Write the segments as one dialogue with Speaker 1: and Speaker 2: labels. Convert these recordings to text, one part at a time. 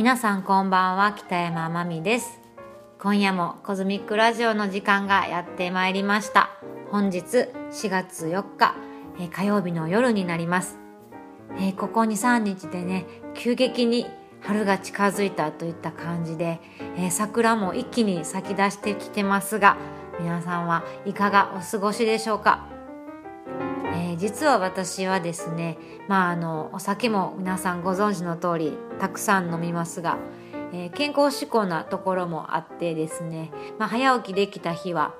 Speaker 1: 皆さんこんばんは北山真美です。今夜もコズミックラジオの時間がやってまいりました。本日4月4日、え、火曜日の夜になります、え、ここ23日でね急激に春が近づいたといった感じで、えー、桜も一気に咲き出してきてますが皆さんはいかがお過ごしでしょうか、実は私はですね、まあ、あのお酒も皆さんご存知の通りたくさん飲みますが、えー、健康志向なところもあってですね、まあ、早起きできた日は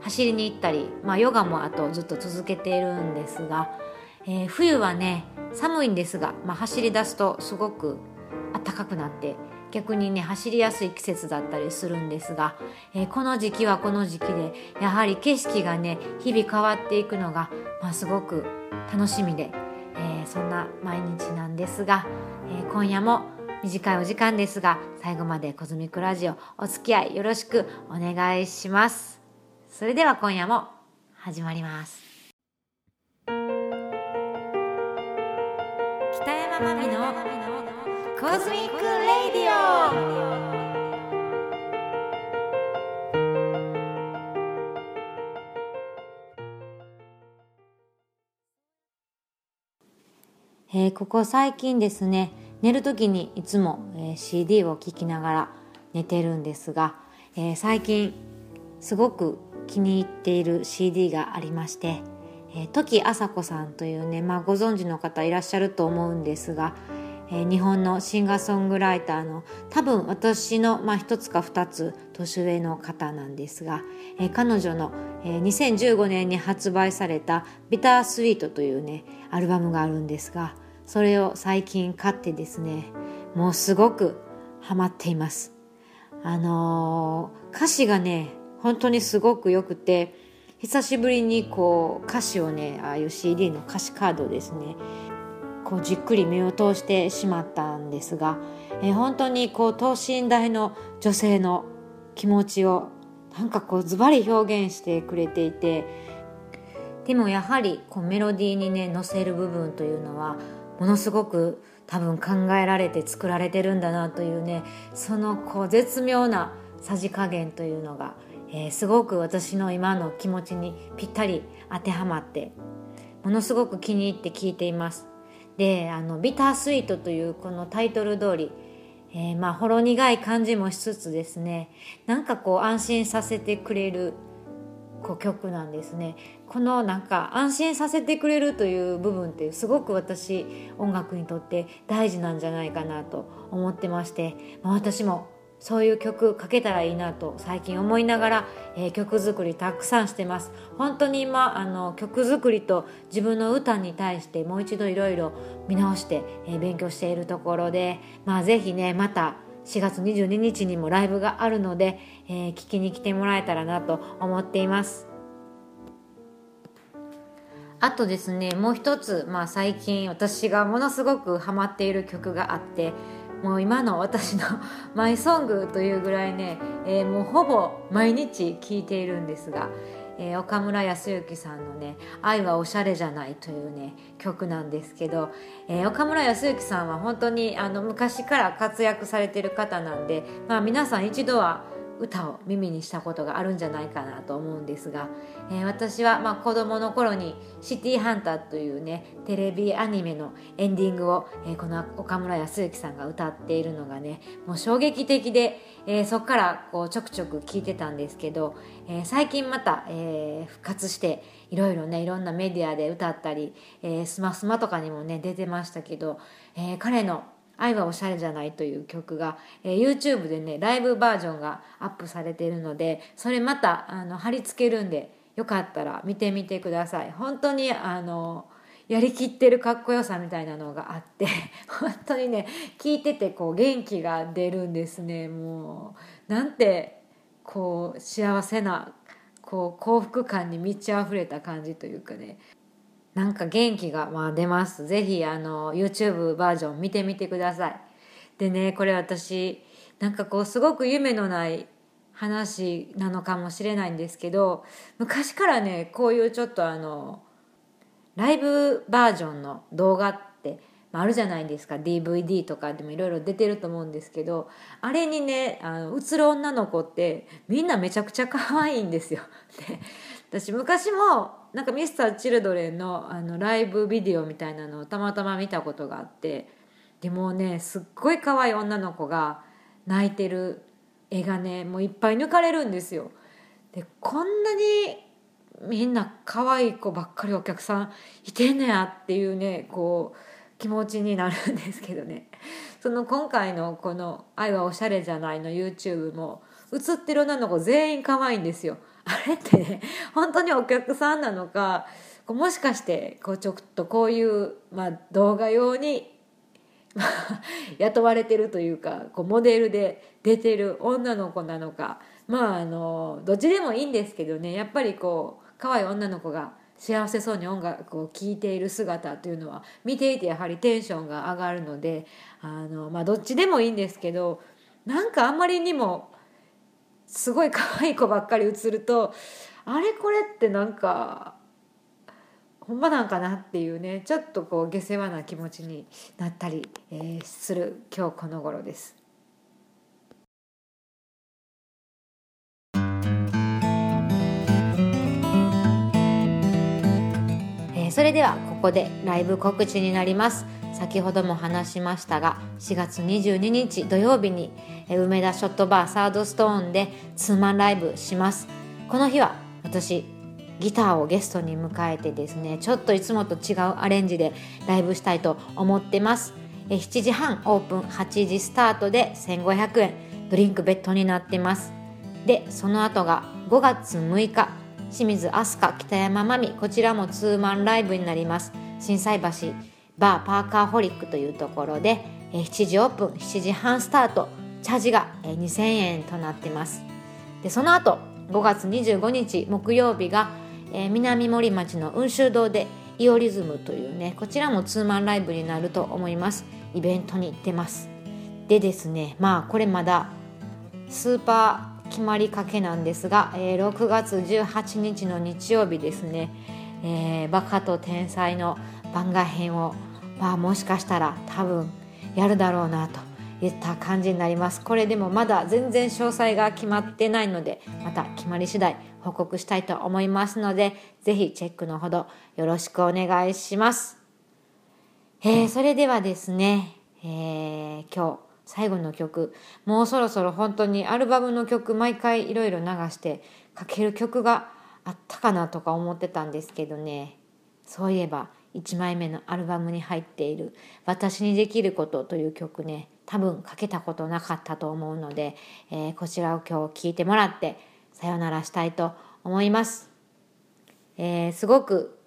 Speaker 1: 走りに行ったり、まあ、ヨガもあとずっと続けているんですが、えー、冬はね寒いんですが、まあ、走り出すとすごく暖かくなって逆にね走りやすい季節だったりするんですが、えー、この時期はこの時期でやはり景色がね日々変わっていくのが、まあ、すごく楽しみで、えー、そんな毎日なんですが、えー、今夜も短いお時間ですが最後までコズミックレディオお付き合いよろしくお願いします。それでは今夜も始まります。北山真美のコズミックレディオ。えー、ここ最近ですね寝る時にいつも、えー、CD を聴きながら寝てるんですが、えー、最近すごく気に入っている CD がありまして、えー、時あさこさんというね、まあ、ご存知の方いらっしゃると思うんですがえー、日本のシンガーソングライターの多分私の、まあ、一つか二つ年上の方なんですが、えー、彼女の、えー、2015年に発売された「ビタースイート」というねアルバムがあるんですがそれを最近買ってですねもうすごくハマっています。あのー、歌詞がね本当にすごく良くて久しぶりにこう歌詞をねああいう CD の歌詞カードですねこうじっくり目を通してしまったんですが、えー、本当にこう等身大の女性の気持ちをなんかこうズバリ表現してくれていてでもやはりこうメロディーにね乗せる部分というのはものすごく多分考えられて作られてるんだなというねそのこう絶妙なさじ加減というのが、えー、すごく私の今の気持ちにぴったり当てはまってものすごく気に入って聴いています。であの「ビタースイート」というこのタイトル通り、えー、まあほろ苦い感じもしつつですねなんかこう安心させてくれるこう曲なんですね。このなんか安心させてくれるという部分ってすごく私音楽にとって大事なんじゃないかなと思ってまして、まあ、私もそういう曲書けたらいいなと最近思いながら、えー、曲作りたくさんしてます。本当に今あの曲作りと自分の歌に対してもう一度いろいろ見直して、えー、勉強しているところでまあぜひねまた4月22日にもライブがあるので、えー、聞きに来てもらえたらなと思っています。あとですねもう一つ、まあ、最近私がものすごくハマっている曲があってもう今の私の マイソングというぐらいね、えー、もうほぼ毎日聴いているんですが、えー、岡村康之さんのね「愛はおしゃれじゃない」というね曲なんですけど、えー、岡村康之さんは本当にあの昔から活躍されてる方なんで、まあ、皆さん一度は歌を耳にしたことがあるんじゃないかなと思うんですが、えー、私はまあ子供の頃に「シティーハンター」というねテレビアニメのエンディングを、えー、この岡村康之さんが歌っているのがねもう衝撃的で、えー、そこからこうちょくちょく聞いてたんですけど、え最近また、え復活していろいろねいろんなメディアで歌ったり、えスマスマとかにもね出てましたけど、え彼の「愛はおしゃれじゃないという曲が、えー、YouTube でね、ライブバージョンがアップされているので、それまた、あの、貼り付けるんで、よかったら見てみてください。本当に、あの、やりきってるかっこよさみたいなのがあって 本当にね聞いててこう元気が出るんですねもうなんてこう幸せなこう幸福感に満ち溢れた感じというかねなんか元気がまあ出ます。ぜひあの YouTube バージョン見てみてください。でね、これ私、なんかこうすごく夢のない話なのかもしれないんですけど、昔からね、こういうちょっとあの、ライブバージョンの動画ってまあるじゃないですか DVD とかでもいろいろ出てると思うんですけどあれにねあの映る女の子ってみんなめちゃくちゃ可愛いんですよ。で私昔もなんかミスターチルドレンのあのライブビデオみたいなのをたまたま見たことがあってでもねすっごい可愛い女の子が泣いてる絵がねもういっぱい抜かれるんですよ。でこんなにみんな可愛い子ばっかりお客さんいてんねやっていうねこう気持ちになるんですけどね その今回のこの「愛はおしゃれじゃない」の YouTube も映ってる女の子全員可愛いんですよ。あれってね本当にお客さんなのかもしかしてこうちょっとこういう、まあ、動画用に 雇われてるというかこうモデルで出てる女の子なのかまああのどっちでもいいんですけどねやっぱりこう可愛い女の子が幸せそうに音楽を聴いている姿というのは見ていてやはりテンションが上がるのであの、まあ、どっちでもいいんですけどなんかあんまりにもすごい可愛い子ばっかり映るとあれこれってなんかほんまなんかなっていうねちょっとこう下世話な気持ちになったり、えー、する今日この頃です。それではここでライブ告知になります先ほども話しましたが4月22日土曜日に梅田ショットバーサードストーンでツーマンライブします。この日は私ギターをゲストに迎えてですねちょっといつもと違うアレンジでライブしたいと思ってます。7時半オープン8時スタートで1500円ドリンクベッドになってます。でその後が5月6日清水飛鳥北山真美こちらもツーマンライブになります。心斎橋バーパーカーホリックというところで7時オープン7時半スタートチャージが2000円となってます。でその後5月25日木曜日が南森町の雲州堂でイオリズムというねこちらもツーマンライブになると思います。イベントに行ってます。でですねまあこれまだスーパー決まりかけなんですが、えー、6月18日の日曜日ですね、えー、バカと天才の番外編を、まあ、もしかしたら多分やるだろうなといった感じになります。これでもまだ全然詳細が決まってないのでまた決まり次第報告したいと思いますので是非チェックのほどよろしくお願いします、えー、それではですね、えー、今日最後の曲。もうそろそろ本当にアルバムの曲毎回いろいろ流してかける曲があったかなとか思ってたんですけどね。そういえば1枚目のアルバムに入っている「私にできること」という曲ね多分かけたことなかったと思うので、えー、こちらを今日聴いてもらってさよならしたいと思います。えー、すごく、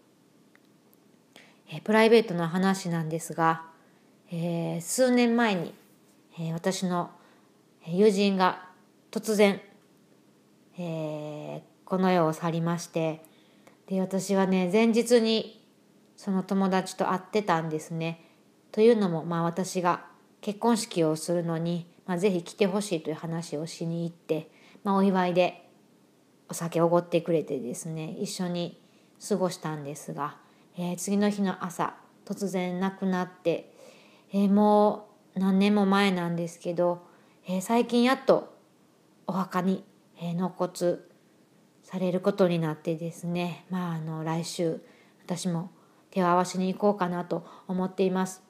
Speaker 1: えー、プライベートな話なんですが、え数年前にえー、私の友人が突然、えー、この世を去りましてで私はね前日にその友達と会ってたんですね。というのも、まあ、私が結婚式をするのに、まあ、ぜひ来てほしいという話をしに行って、まあ、お祝いでお酒おごってくれてですね一緒に過ごしたんですが、えー、次の日の朝突然亡くなって、えー、もう何年も前なんですけど、えー、最近やっとお墓に、え、納骨されることになってですねまああの来週私も手を合わせに行こうかなと思っています。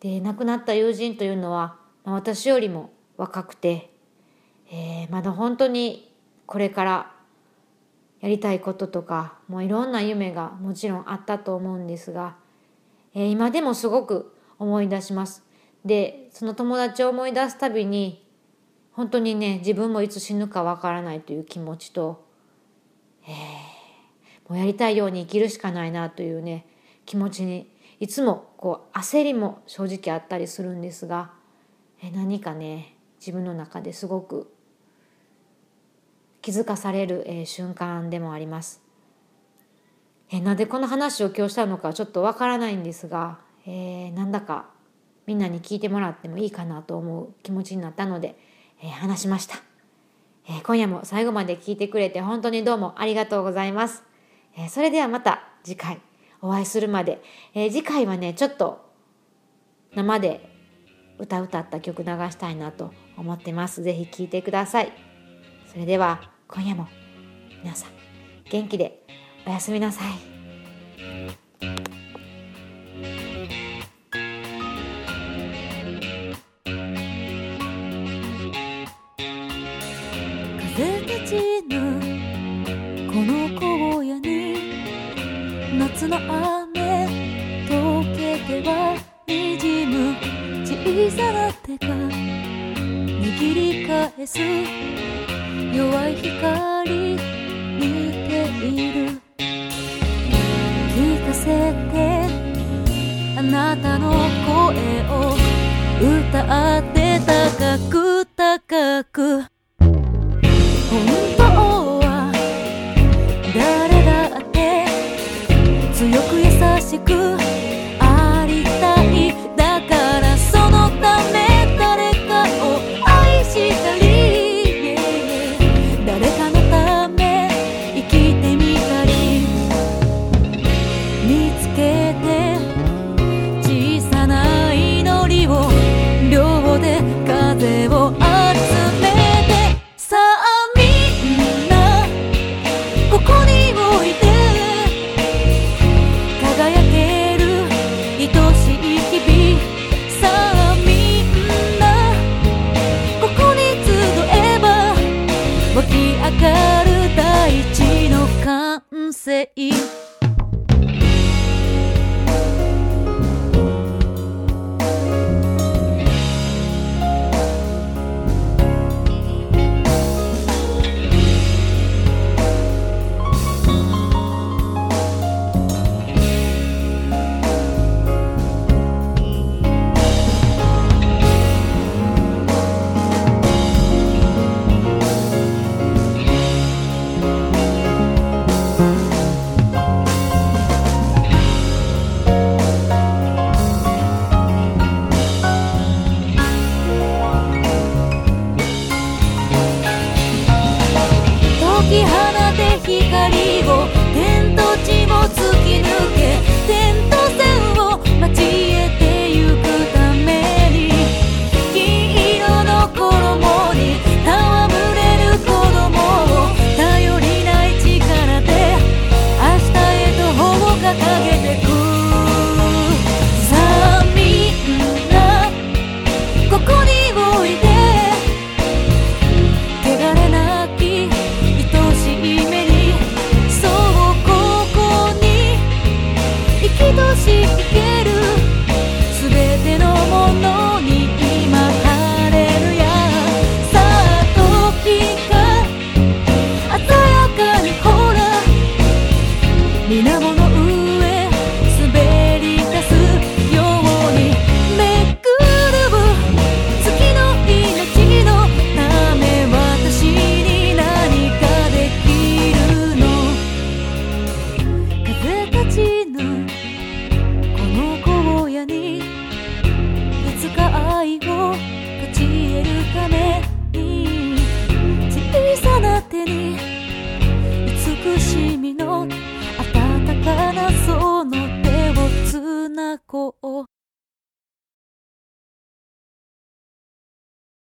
Speaker 1: で亡くなった友人というのは、まあ、私よりも若くて、えー、まだ本当にこれからやりたいこととかもういろんな夢がもちろんあったと思うんですが、えー、今でもすごく思い出します。でその友達を思い出すたびに本当にね自分もいつ死ぬかわからないという気持ちと、えー、もうやりたいように生きるしかないなというね気持ちにいつもこう焦りも正直あったりするんですが、え、何かね自分の中ですごく気づかされる、え、瞬間でもあります。え、なんでこの話を今日したのかちょっとわからないんですが、えー、なんだかみんなに聞いてもらってもいいかなと思う気持ちになったので、えー、話しました、えー、今夜も最後まで聞いてくれて本当にどうもありがとうございます、え、それではまた次回。お会いするまで、えー、次回はねちょっと生で歌歌った曲流したいなと思ってます。ぜひ聴いてください。それでは今夜も皆さん元気でおやすみなさい。
Speaker 2: 風立ちす。弱い光見ている。聞かせてあなたの声を歌って高く高く。けて小さな祈りを両手風を集めてさあみんなここにおいで輝ける愛しい日々さあみんなここに集えば湧き上がる大地の完成。